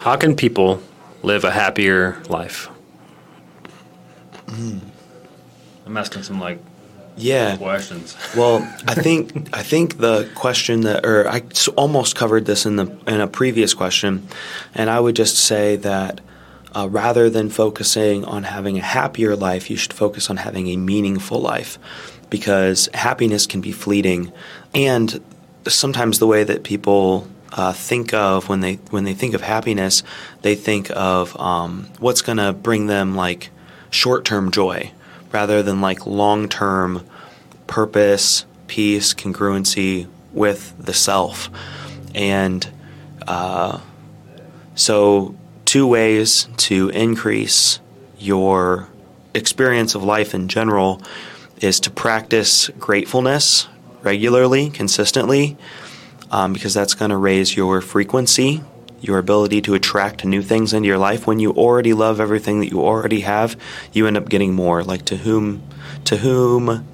How can people live a happier life? I'm asking some like Yeah. questions. Well, I think I think the question that, or I almost covered this in the in a previous question, and I would just say that uh, rather than focusing on having a happier life, you should focus on having a meaningful life, because happiness can be fleeting, and sometimes the way that people uh, think of when they when they think of happiness, they think of um, what's going to bring them like short term joy, rather than like long term purpose, peace, congruency with the self. And uh, so, two ways to increase your experience of life in general is to practice gratefulness regularly, consistently, um, because that's going to raise your frequency, your ability to attract new things into your life. When you already love everything that you already have, you end up getting more. Like to whom, to whom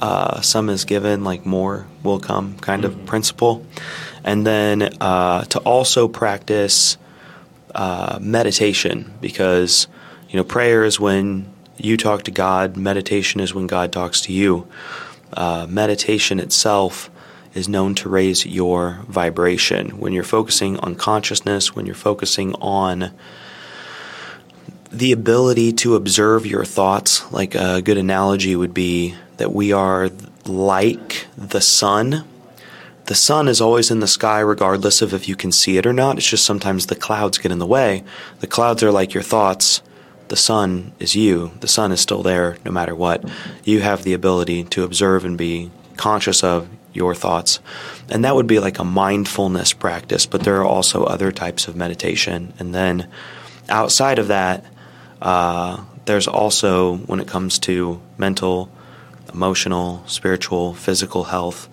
uh, some is given, like more will come kind of principle. And then uh, to also practice uh, meditation because, you know, prayer is when you talk to God, meditation is when God talks to you. Uh, meditation itself is known to raise your vibration. When you're focusing on consciousness, when you're focusing on the ability to observe your thoughts, like a good analogy would be that we are like the sun. The sun is always in the sky, regardless of if you can see it or not. It's just sometimes the clouds get in the way. The clouds are like your thoughts. The sun is you. The sun is still there no matter what. You have the ability to observe and be conscious of your thoughts. And that would be like a mindfulness practice, but there are also other types of meditation. And then outside of that, uh, there's also, when it comes to mental, emotional, spiritual, physical health,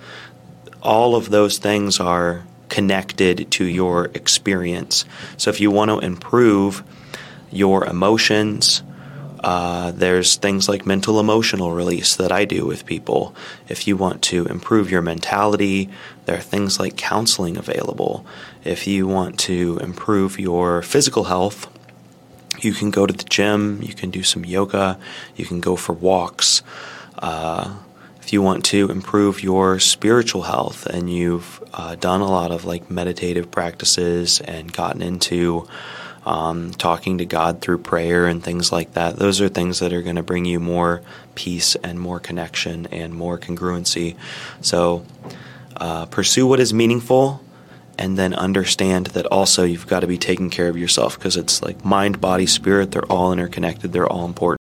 all of those things are connected to your experience. So if you want to improve your emotions, uh, there's things like mental emotional release that I do with people. If you want to improve your mentality, there are things like counseling available. If you want to improve your physical health, you can go to the gym, you can do some yoga, you can go for walks. Uh, if you want to improve your spiritual health and you've uh, done a lot of like meditative practices and gotten into um, talking to God through prayer and things like that, those are things that are going to bring you more peace and more connection and more congruency. So uh, pursue what is meaningful and then understand that also you've got to be taking care of yourself because it's like mind, body, spirit, they're all interconnected, they're all important.